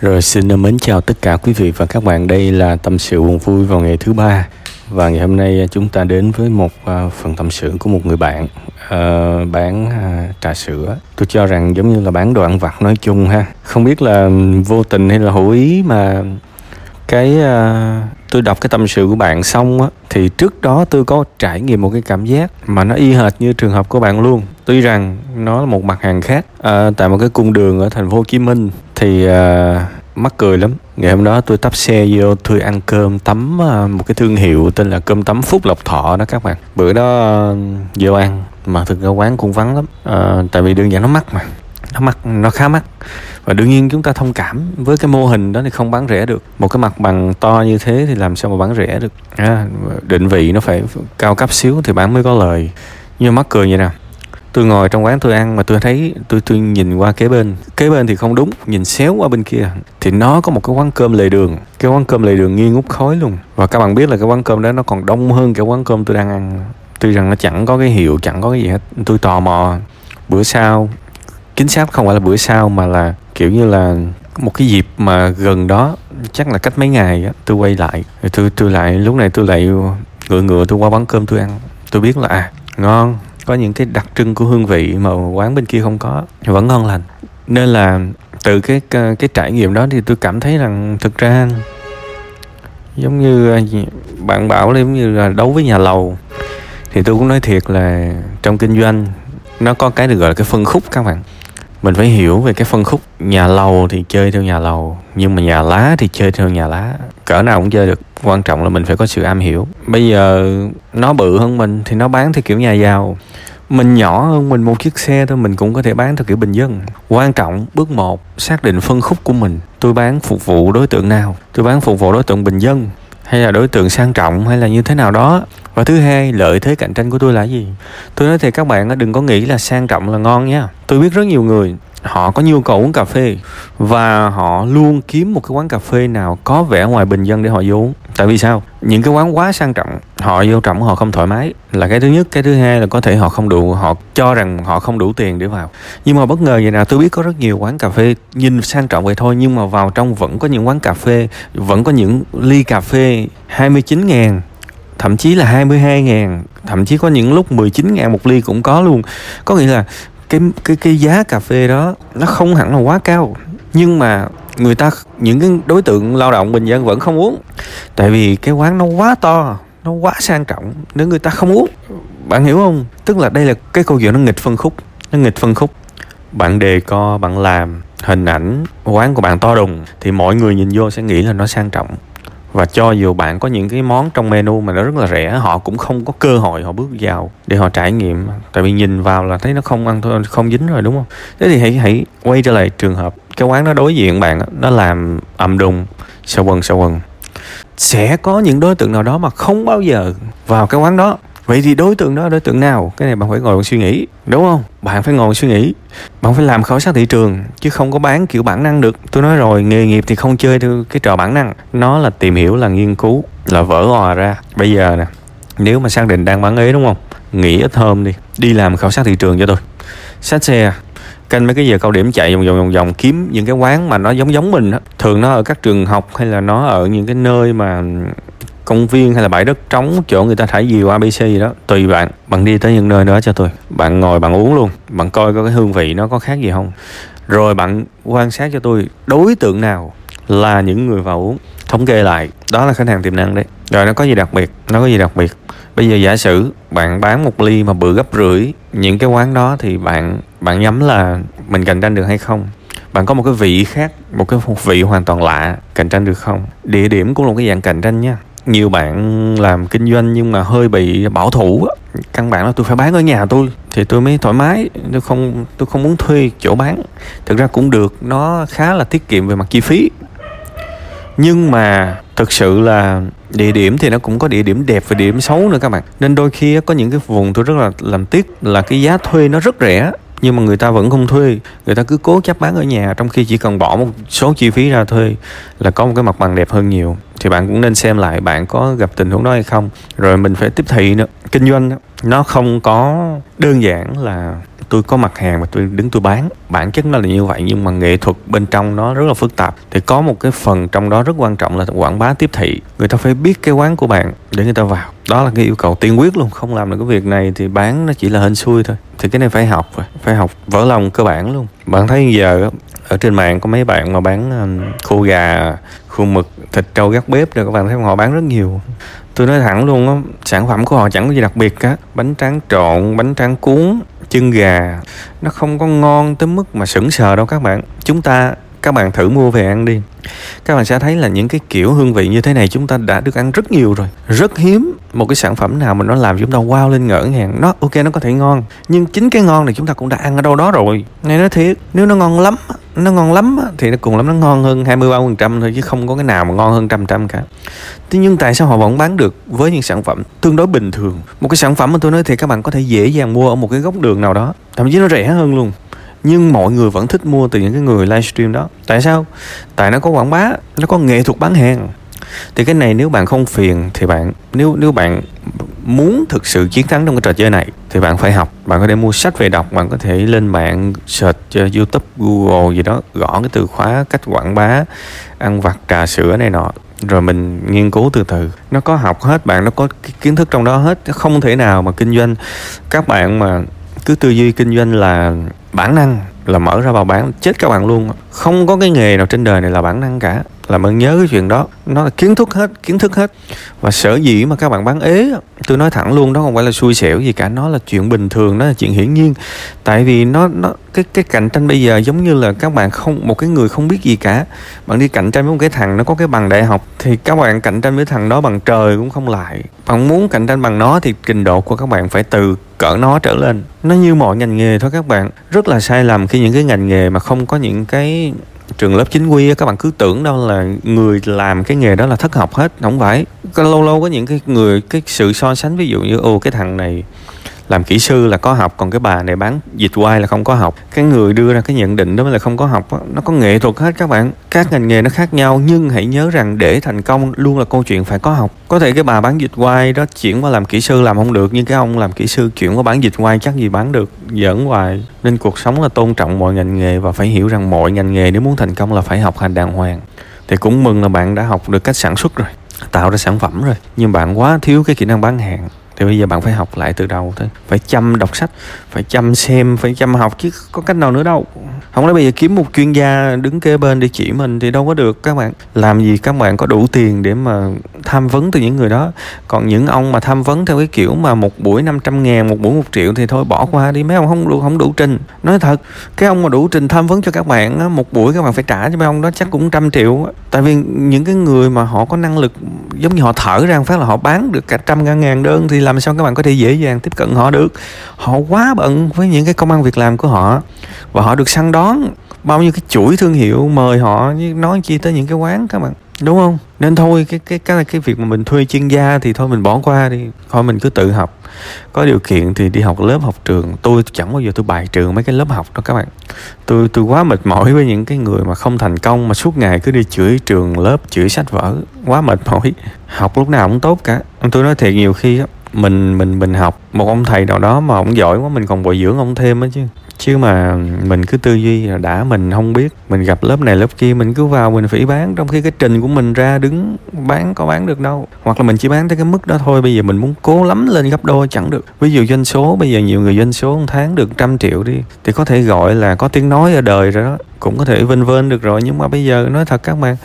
Rồi xin mến chào tất cả quý vị và các bạn. Đây là tâm sự buồn vui vào ngày thứ ba và ngày hôm nay à, chúng ta đến với một à, phần tâm sự của một người bạn uh, bán trà sữa. Tôi cho rằng giống như là bán đồ ăn vặt nói chung ha. Không biết là vô tình hay là hữu ý mà cái uh, tôi đọc cái tâm sự của bạn xong á thì trước đó tôi có trải nghiệm một cái cảm giác mà nó y hệt như trường hợp của bạn luôn. Tuy rằng nó là một mặt hàng khác à, tại một cái cung đường ở thành phố hồ chí minh thì à, mắc cười lắm. Ngày hôm đó tôi tắp xe vô tôi ăn cơm tắm à, một cái thương hiệu tên là cơm tắm phúc lộc thọ đó các bạn. Bữa đó à, vô ăn mà thực ra quán cũng vắng lắm à, tại vì đơn giản nó mắc mà nó mắc nó khá mắc. Và đương nhiên chúng ta thông cảm với cái mô hình đó thì không bán rẻ được. Một cái mặt bằng to như thế thì làm sao mà bán rẻ được? À, định vị nó phải cao cấp xíu thì bán mới có lời. Nhưng mắc cười vậy nè tôi ngồi trong quán tôi ăn mà tôi thấy tôi tôi nhìn qua kế bên. Kế bên thì không đúng nhìn xéo qua bên kia. Thì nó có một cái quán cơm lề đường. Cái quán cơm lề đường nghi ngút khói luôn. Và các bạn biết là cái quán cơm đó nó còn đông hơn cái quán cơm tôi đang ăn. Tuy rằng nó chẳng có cái hiệu chẳng có cái gì hết. Tôi tò mò. Bữa sau chính xác không phải là bữa sau mà là kiểu như là một cái dịp mà gần đó, chắc là cách mấy ngày á, tôi quay lại. Tôi tôi lại, lúc này tôi lại ngựa ngựa tôi qua quán cơm tôi ăn. Tôi biết là à ngon, có những cái đặc trưng của hương vị mà quán bên kia không có, vẫn ngon lành. Nên là từ cái cái trải nghiệm đó thì tôi cảm thấy rằng thực ra giống như bạn bảo là giống như là đấu với nhà lầu, thì tôi cũng nói thiệt là trong kinh doanh nó có cái được gọi là cái phân khúc các bạn mình phải hiểu về cái phân khúc nhà lầu thì chơi theo nhà lầu, nhưng mà nhà lá thì chơi theo nhà lá. Cỡ nào cũng chơi được, quan trọng là mình phải có sự am hiểu. Bây giờ nó bự hơn mình thì nó bán theo kiểu nhà giàu. Mình nhỏ hơn mình một chiếc xe thôi, mình cũng có thể bán theo kiểu bình dân. Quan trọng, bước một, xác định phân khúc của mình. Tôi bán phục vụ đối tượng nào? Tôi bán phục vụ đối tượng bình dân hay là đối tượng sang trọng, hay là như thế nào đó? Và thứ hai, lợi thế cạnh tranh của tôi là gì? Tôi nói thì các bạn đừng có nghĩ là sang trọng là ngon nha. Tôi biết rất nhiều người, họ có nhu cầu uống cà phê và họ luôn kiếm một cái quán cà phê nào có vẻ ngoài bình dân để họ vô uống tại vì sao? Những cái quán quá sang trọng, họ vô trọng họ không thoải mái. Là cái thứ nhất. Cái thứ hai là có thể họ không đủ, họ cho rằng họ không đủ tiền để vào. Nhưng mà bất ngờ vậy nào tôi biết có rất nhiều quán cà phê nhìn sang trọng vậy thôi, nhưng mà vào trong vẫn có những quán cà phê, vẫn có những ly cà phê 29 ngàn, thậm chí là 22 ngàn, thậm chí có những lúc 19 ngàn một ly cũng có luôn. Có nghĩa là cái cái cái giá cà phê đó nó không hẳn là quá cao. Nhưng mà người ta, những cái đối tượng lao động bình dân vẫn không uống. Tại vì cái quán nó quá to, nó quá sang trọng, nếu người ta không uống. Bạn hiểu không? Tức là đây là cái câu chuyện nó nghịch phân khúc, nó nghịch phân khúc. Bạn đề co, bạn làm, hình ảnh, quán của bạn to đùng, thì mọi người nhìn vô sẽ nghĩ là nó sang trọng. Và cho dù bạn có những cái món trong menu mà nó rất là rẻ, họ cũng không có cơ hội họ bước vào để họ trải nghiệm. Tại vì nhìn vào là thấy nó không ăn thôi, không dính rồi, đúng không? Thế thì hãy hãy quay trở lại trường hợp cái quán nó đối diện bạn nó làm ầm đùng sao quần sao quần. Sẽ có những đối tượng nào đó mà không bao giờ vào cái quán đó. Vậy thì đối tượng đó là đối tượng nào? Cái này bạn phải ngồi suy nghĩ, đúng không? Bạn phải ngồi suy nghĩ, bạn phải làm khảo sát thị trường, chứ không có bán kiểu bản năng được. Tôi nói rồi, nghề nghiệp thì không chơi được cái trò bản năng. Nó là tìm hiểu, là nghiên cứu, là vỡ òa ra. Bây giờ nè, nếu mà xác định đang bán ế đúng không? Nghỉ ít hôm đi đi làm khảo sát thị trường cho tôi. Xách xe à? Canh mấy cái giờ cao điểm chạy vòng vòng vòng vòng, kiếm những cái quán mà nó giống giống mình á. Thường nó ở các trường học hay là nó ở những cái nơi mà công viên hay là bãi đất trống, chỗ người ta thải diều abc gì đó, tùy bạn. Bạn đi tới những nơi đó cho tôi bạn ngồi, bạn uống luôn. Bạn coi coi cái hương vị nó có khác gì không. Rồi bạn quan sát cho tôi đối tượng nào là những người vào uống. Thống kê lại, đó là khách hàng tiềm năng đấy. Rồi nó có gì đặc biệt, nó có gì đặc biệt. Bây giờ giả sử bạn bán một ly mà bự gấp rưỡi những cái quán đó thì bạn bạn nhắm là mình cạnh tranh được hay không? Bạn có một cái vị khác, một cái vị hoàn toàn lạ cạnh tranh được không? Địa điểm cũng là một cái dạng cạnh tranh nha. Nhiều bạn làm kinh doanh nhưng mà hơi bị bảo thủ căn bản là tôi phải bán ở nhà tôi thì tôi mới thoải mái. Tôi không tôi không muốn thuê chỗ bán. Thực ra cũng được, nó khá là tiết kiệm về mặt chi phí. Nhưng mà thực sự là địa điểm thì nó cũng có địa điểm đẹp và địa điểm xấu nữa các bạn. Nên đôi khi có những cái vùng tôi rất là làm tiếc là cái giá thuê nó rất rẻ nhưng mà người ta vẫn không thuê. Người ta cứ cố chấp bán ở nhà trong khi chỉ cần bỏ một số chi phí ra thuê là có một cái mặt bằng đẹp hơn nhiều. Thì bạn cũng nên xem lại bạn có gặp tình huống đó hay không. Rồi mình phải tiếp thị nữa. Kinh doanh đó, nó không có đơn giản là tôi có mặt hàng mà tôi đứng tôi bán. Bản chất nó là như vậy nhưng mà nghệ thuật bên trong nó rất là phức tạp. Thì có một cái phần trong đó rất quan trọng là quảng bá tiếp thị. Người ta phải biết cái quán của bạn để người ta vào. Đó là cái yêu cầu tiên quyết luôn. Không làm được cái việc này thì bán nó chỉ là hên xui thôi. Thì cái này phải học rồi. Phải học vỡ lòng cơ bản luôn. Bạn thấy giờ ở trên mạng có mấy bạn mà bán khô gà, khô mực, thịt trâu gác bếp rồi các bạn thấy họ bán rất nhiều. Tôi nói thẳng luôn á, sản phẩm của họ chẳng có gì đặc biệt cả. Bánh tráng trộn, bánh tráng cuốn chân gà. Nó không có ngon tới mức mà sững sờ đâu các bạn. Chúng ta các bạn thử mua về ăn đi. Các bạn sẽ thấy là những cái kiểu hương vị như thế này chúng ta đã được ăn rất nhiều rồi. Rất hiếm. Một cái sản phẩm nào mà nó làm chúng ta wow lên ngỡ ngàng. Nó, ok, nó có thể ngon. Nhưng chính cái ngon này chúng ta cũng đã ăn ở đâu đó rồi. Nghe nói thiệt, nếu nó ngon lắm, nó ngon lắm thì nó cùng lắm nó ngon hơn 23 phần trăm thôi, chứ không có cái nào mà ngon hơn trăm trăm cả. Thế nhưng tại sao họ vẫn bán được với những sản phẩm tương đối bình thường? Một cái sản phẩm mà tôi nói thì các bạn có thể dễ dàng mua ở một cái góc đường nào đó, thậm chí nó rẻ hơn luôn nhưng mọi người vẫn thích mua từ những cái người livestream đó. Tại sao? Tại nó có quảng bá nó có nghệ thuật bán hàng. Thì cái này nếu bạn không phiền thì bạn nếu nếu bạn muốn thực sự chiến thắng trong cái trò chơi này thì bạn phải học. Bạn có thể mua sách về đọc bạn có thể lên mạng search uh, youtube google gì đó gõ cái từ khóa cách quảng bá ăn vặt trà sữa này nọ. Rồi mình nghiên cứu từ từ. Nó có học hết bạn nó có kiến thức trong đó hết. Không thể nào mà kinh doanh các bạn mà cứ tư duy kinh doanh là bản năng, là mở ra vào bán, chết các bạn luôn. Không có cái nghề nào trên đời này là bản năng cả làm ơn nhớ cái chuyện đó. Nó là kiến thức hết, kiến thức hết. Và sở dĩ mà các bạn bán ế tôi nói thẳng luôn, đó không phải là xui xẻo gì cả. Nó là chuyện bình thường, nó là chuyện hiển nhiên. Tại vì nó nó, cái cái cạnh tranh bây giờ giống như là các bạn không, một cái người không biết gì cả. Bạn đi cạnh tranh với một cái thằng nó có cái bằng đại học thì các bạn cạnh tranh với thằng đó bằng trời cũng không lại. Bạn muốn cạnh tranh bằng nó thì trình độ của các bạn phải từ cỡ nó trở lên. Nó như mọi ngành nghề thôi các bạn. Rất là sai lầm khi những cái ngành nghề mà không có những cái trường lớp chính quy các bạn cứ tưởng đâu là người làm cái nghề đó là thất học hết, không phải. Lâu lâu có những cái người, cái sự so sánh, ví dụ như, ô, cái thằng này làm kỹ sư là có học, còn cái bà này bán dịch quay là không có học. Cái người đưa ra cái nhận định đó là không có học đó. nó có nghệ thuật hết các bạn. Các ngành nghề nó khác nhau, nhưng hãy nhớ rằng để thành công luôn là câu chuyện phải có học. Có thể cái bà bán dịch quay đó chuyển qua làm kỹ sư làm không được, nhưng cái ông làm kỹ sư chuyển qua bán dịch quay chắc gì bán được, giỡn hoài. Nên cuộc sống là tôn trọng mọi ngành nghề và phải hiểu rằng mọi ngành nghề nếu muốn thành công là phải học hành đàng hoàng. Thì cũng mừng là bạn đã học được cách sản xuất rồi, tạo ra sản phẩm rồi. Nhưng bạn quá thiếu cái kỹ năng bán hàng thì bây giờ bạn phải học lại từ đầu thôi. Phải chăm đọc sách, phải chăm xem, phải chăm học, chứ có cách nào nữa đâu. Không lẽ bây giờ kiếm một chuyên gia đứng kế bên để chỉ mình thì đâu có được các bạn. Làm gì các bạn có đủ tiền để mà tham vấn từ những người đó. Còn những ông mà tham vấn theo cái kiểu mà một buổi 500 ngàn một buổi một triệu thì thôi bỏ qua đi. Mấy ông không đủ không đủ trình. Nói thật cái ông mà đủ trình tham vấn cho các bạn á, một buổi các bạn phải trả cho mấy ông đó chắc cũng trăm triệu tại vì những cái người mà họ có năng lực giống như họ thở ra phát là họ bán được cả trăm ngàn đơn thì làm sao các bạn có thể dễ dàng tiếp cận họ được? Họ quá bận với những cái công ăn việc làm của họ và họ được săn đón. Bao nhiêu cái chuỗi thương hiệu mời họ nói chi tới những cái quán các bạn đúng không? Nên thôi, cái cái cái cái việc mà mình thuê chuyên gia thì thôi, mình bỏ qua đi. Thôi, mình cứ tự học. Có điều kiện thì đi học lớp học trường. Tôi chẳng bao giờ tôi bài trường mấy cái lớp học đó các bạn. Tôi tôi quá mệt mỏi với những cái người mà không thành công, mà suốt ngày cứ đi chửi trường lớp, chửi sách vở. Quá mệt mỏi. Học lúc nào cũng tốt cả. Tôi nói thiệt, nhiều khi mình mình mình học một ông thầy nào đó mà ông giỏi quá, mình còn bồi dưỡng ông thêm á chứ chứ mà mình cứ tư duy là đã mình không biết, mình gặp lớp này lớp kia, mình cứ vào mình phỉ bán trong khi cái trình của mình ra đứng bán, có bán được đâu. Hoặc là mình chỉ bán tới cái mức đó thôi, bây giờ mình muốn cố lắm lên gấp đôi chẳng được. Ví dụ doanh số, bây giờ nhiều người doanh số một tháng được trăm triệu đi, thì có thể gọi là có tiếng nói ở đời rồi đó, cũng có thể vinh vên được rồi. Nhưng mà bây giờ, nói thật các bạn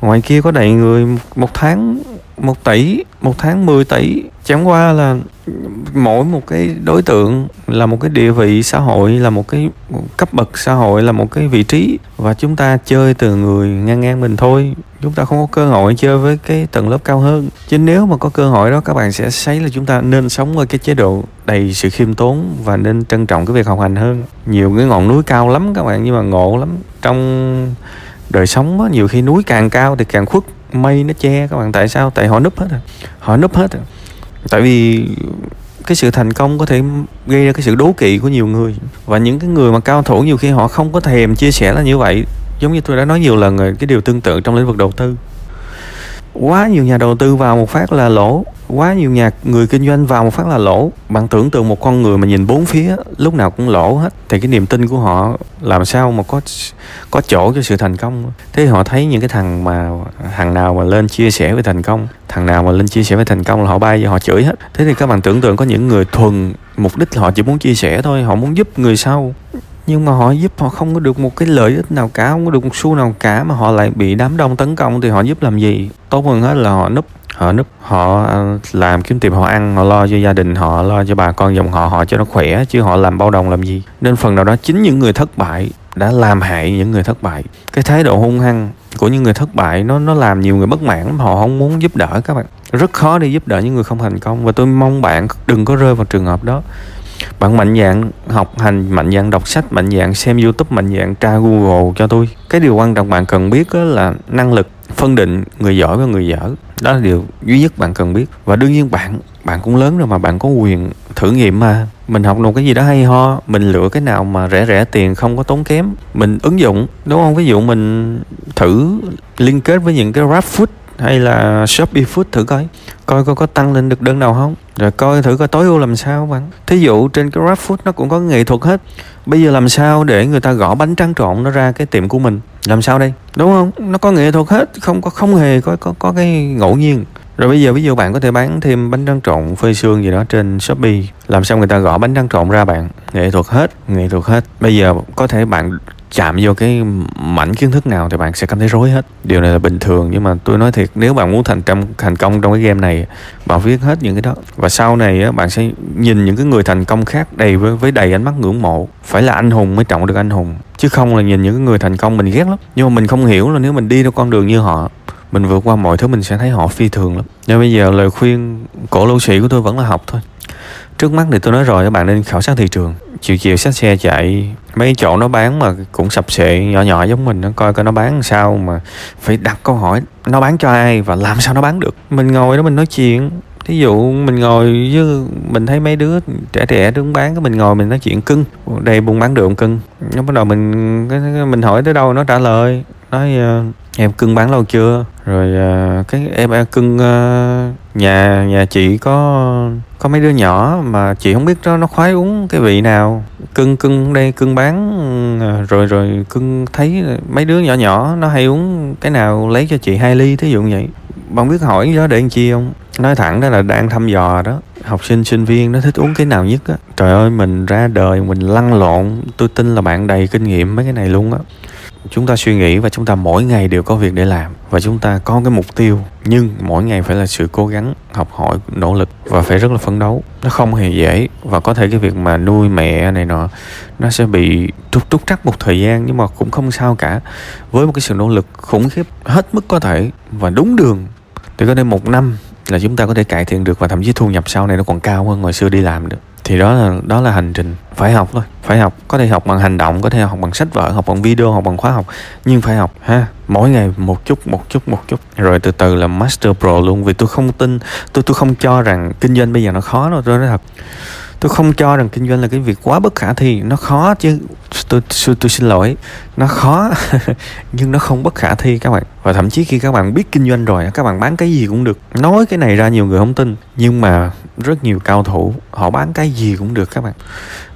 ngoài kia có đầy người một tháng, một tỷ, một tháng 10 tỷ. Chẳng qua là mỗi một cái đối tượng là một cái địa vị xã hội, là một cái cấp bậc xã hội, là một cái vị trí. Và chúng ta chơi từ người ngang ngang mình thôi. Chúng ta không có cơ hội chơi với cái tầng lớp cao hơn. Chứ nếu mà có cơ hội đó, các bạn sẽ thấy là chúng ta nên sống ở cái chế độ đầy sự khiêm tốn và nên trân trọng cái việc học hành hơn. Nhiều cái ngọn núi cao lắm các bạn, nhưng mà ngộ lắm. Trong đời sống á, nhiều khi núi càng cao thì càng khuất mây nó che các bạn tại sao? Tại họ núp hết rồi. Họ núp hết rồi. Tại vì cái sự thành công có thể gây ra cái sự đố kỵ của nhiều người. Và những cái người mà cao thủ nhiều khi họ không có thèm chia sẻ là như vậy. Giống như tôi đã nói nhiều lần rồi cái điều tương tự trong lĩnh vực đầu tư quá nhiều nhà đầu tư vào một phát là lỗ. Quá nhiều nhà người kinh doanh vào một phát là lỗ. Bạn tưởng tượng một con người mà nhìn bốn phía, lúc nào cũng lỗ hết. Thì cái niềm tin của họ làm sao mà có có chỗ cho sự thành công? Thế họ thấy những cái thằng mà, thằng nào mà lên chia sẻ về thành công, thằng nào mà lên chia sẻ về thành công là họ bay họ chửi hết. Thế thì các bạn tưởng tượng có những người thuần mục đích họ chỉ muốn chia sẻ thôi, họ muốn giúp người sau nhưng mà họ giúp họ không có được một cái lợi ích nào cả, không có được một xu nào cả mà họ lại bị đám đông tấn công thì họ giúp làm gì? Tốt hơn hết là họ núp họ núp, họ làm kiếm tiền họ ăn, họ lo cho gia đình, họ lo cho bà con, dòng họ họ cho nó khỏe chứ họ làm bao đồng làm gì? Nên phần nào đó chính những người thất bại đã làm hại những người thất bại. Cái thái độ hung hăng của những người thất bại nó nó làm nhiều người bất mãn lắm, họ không muốn giúp đỡ các bạn. Rất khó để giúp đỡ những người không thành công và tôi mong bạn đừng có rơi vào trường hợp đó bạn mạnh dạng học hành mạnh dạng đọc sách, mạnh dạng xem youtube, mạnh dạng tra google cho tôi. Cái điều quan trọng bạn cần biết là năng lực phân định người giỏi và người dở. Đó là điều duy nhất bạn cần biết. Và đương nhiên bạn bạn cũng lớn rồi mà bạn có quyền thử nghiệm mà. Mình học được cái gì đó hay ho, mình lựa cái nào mà rẻ rẻ tiền, không có tốn kém. Mình ứng dụng, đúng không? Ví dụ mình thử liên kết với những cái rap food hay là Shopee Food thử coi. Coi coi có tăng lên được đơn nào không? Rồi coi thử coi tối ưu làm sao bạn. Thí dụ trên cái GrabFood nó cũng có nghệ thuật hết. Bây giờ làm sao để người ta gõ bánh tráng trộn nó ra cái tiệm của mình? Làm sao đây? Đúng không? Nó có nghệ thuật hết không có không hề có có có cái ngẫu nhiên. Rồi bây giờ ví dụ bạn có thể bán thêm bánh tráng trộn phơi xương gì đó trên Shopee. Làm sao người ta gõ bánh tráng trộn ra bạn? Nghệ thuật hết, nghệ thuật hết. Bây giờ có thể bạn chạm vô cái mảnh kiến thức nào thì bạn sẽ cảm thấy rối hết. Điều này là bình thường nhưng mà tôi nói thiệt nếu bạn muốn thành công thành công trong cái game này bạn viết hết những cái đó. Và sau này á, bạn sẽ nhìn những cái người thành công khác đầy với, với đầy ánh mắt ngưỡng mộ. Phải là anh hùng mới trọng được anh hùng chứ không là nhìn những cái người thành công mình ghét lắm. Nhưng mà mình không hiểu là nếu mình đi theo con đường như họ mình vượt qua mọi thứ mình sẽ thấy họ phi thường lắm. Nên bây giờ lời khuyên cổ lưu sĩ của tôi vẫn là học thôi trước mắt thì tôi nói rồi, các bạn nên khảo sát thị trường. Chiều chiều xách xe chạy, mấy chỗ nó bán mà cũng sập sệ, nhỏ nhỏ giống mình, nó coi coi nó bán sao mà phải đặt câu hỏi, nó bán cho ai và làm sao nó bán được? Mình ngồi đó mình nói chuyện. Thí dụ mình ngồi với, mình thấy mấy đứa trẻ trẻ đứng bán, cái mình ngồi mình nói chuyện cưng. Đây buôn bán được cưng? Nó bắt đầu mình mình hỏi tới đâu nó trả lời. Nói ờ, em cưng bán lâu chưa? Rồi ờ, cái em cưng ờ, nhà nhà chị có có mấy đứa nhỏ mà chị không biết đó, nó khoái uống cái vị nào. Cưng cưng đây, cưng bán ờ, rồi rồi cưng thấy mấy đứa nhỏ nhỏ, nó hay uống cái nào lấy cho chị hai ly thí dụ như vậy. Bạn biết hỏi đó để làm chi không? Nói thẳng đó là đang thăm dò đó. Học sinh sinh viên nó thích uống cái nào nhất á. Trời ơi, mình ra đời mình lăn lộn. Tôi tin là bạn đầy kinh nghiệm mấy cái này luôn á. Chúng ta suy nghĩ và chúng ta mỗi ngày đều có việc để làm và chúng ta có cái mục tiêu, nhưng mỗi ngày phải là sự cố gắng, học hỏi, nỗ lực và phải rất là phấn đấu. Nó không hề dễ và có thể cái việc mà nuôi mẹ này nọ, nó sẽ bị trục trúc trắc một thời gian nhưng mà cũng không sao cả. Với một cái sự nỗ lực khủng khiếp hết mức có thể và đúng đường, thì có thể một năm là chúng ta có thể cải thiện được và thậm chí thu nhập sau này nó còn cao hơn hồi xưa đi làm được. Thì đó là đó là hành trình, phải học thôi phải học có thể học bằng hành động có thể học bằng sách vở học bằng video học bằng khóa học nhưng phải học ha? Mỗi ngày một chút một chút một chút. Rồi từ từ là master pro luôn vì tôi không tin tôi tôi không cho rằng kinh doanh bây giờ nó khó đâu tôi nói thật. Tôi không cho rằng kinh doanh là cái việc quá bất khả thi nó khó chứ tôi tôi, tôi xin lỗi nó khó nhưng nó không bất khả thi các bạn. Và thậm chí khi các bạn biết kinh doanh rồi các bạn bán cái gì cũng được. Nói cái này ra nhiều người không tin nhưng mà rất nhiều cao thủ họ bán cái gì cũng được các bạn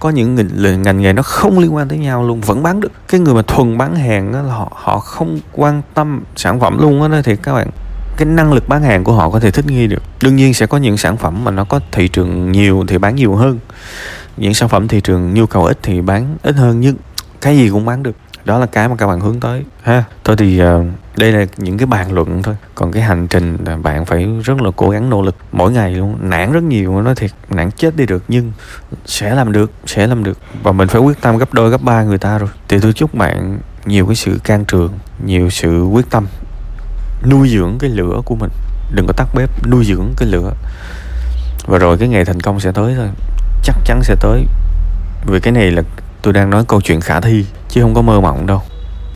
có những ngành, ngành nghề nó không liên quan tới nhau luôn vẫn bán được. Cái người mà thuần bán hàng đó là họ họ không quan tâm sản phẩm luôn á thì các bạn cái năng lực bán hàng của họ có thể thích nghi được. Đương nhiên sẽ có những sản phẩm mà nó có thị trường nhiều thì bán nhiều hơn. Những sản phẩm thị trường nhu cầu ít thì bán ít hơn nhưng cái gì cũng bán được đó là cái mà các bạn hướng tới ha. Thôi thì uh, đây là những cái bàn luận thôi. Còn cái hành trình là bạn phải rất là cố gắng nỗ lực mỗi ngày luôn. Nản rất nhiều nói thiệt nản chết đi được nhưng sẽ làm được sẽ làm được. Và mình phải quyết tâm gấp đôi gấp ba người ta rồi. Thì tôi chúc bạn nhiều cái sự can trường nhiều sự quyết tâm. Nuôi dưỡng cái lửa của mình. Đừng có tắt bếp nuôi dưỡng cái lửa. Và rồi cái ngày thành công sẽ tới thôi. Chắc chắn sẽ tới. Vì cái này là tôi đang nói câu chuyện khả thi chứ không có mơ mộng đâu.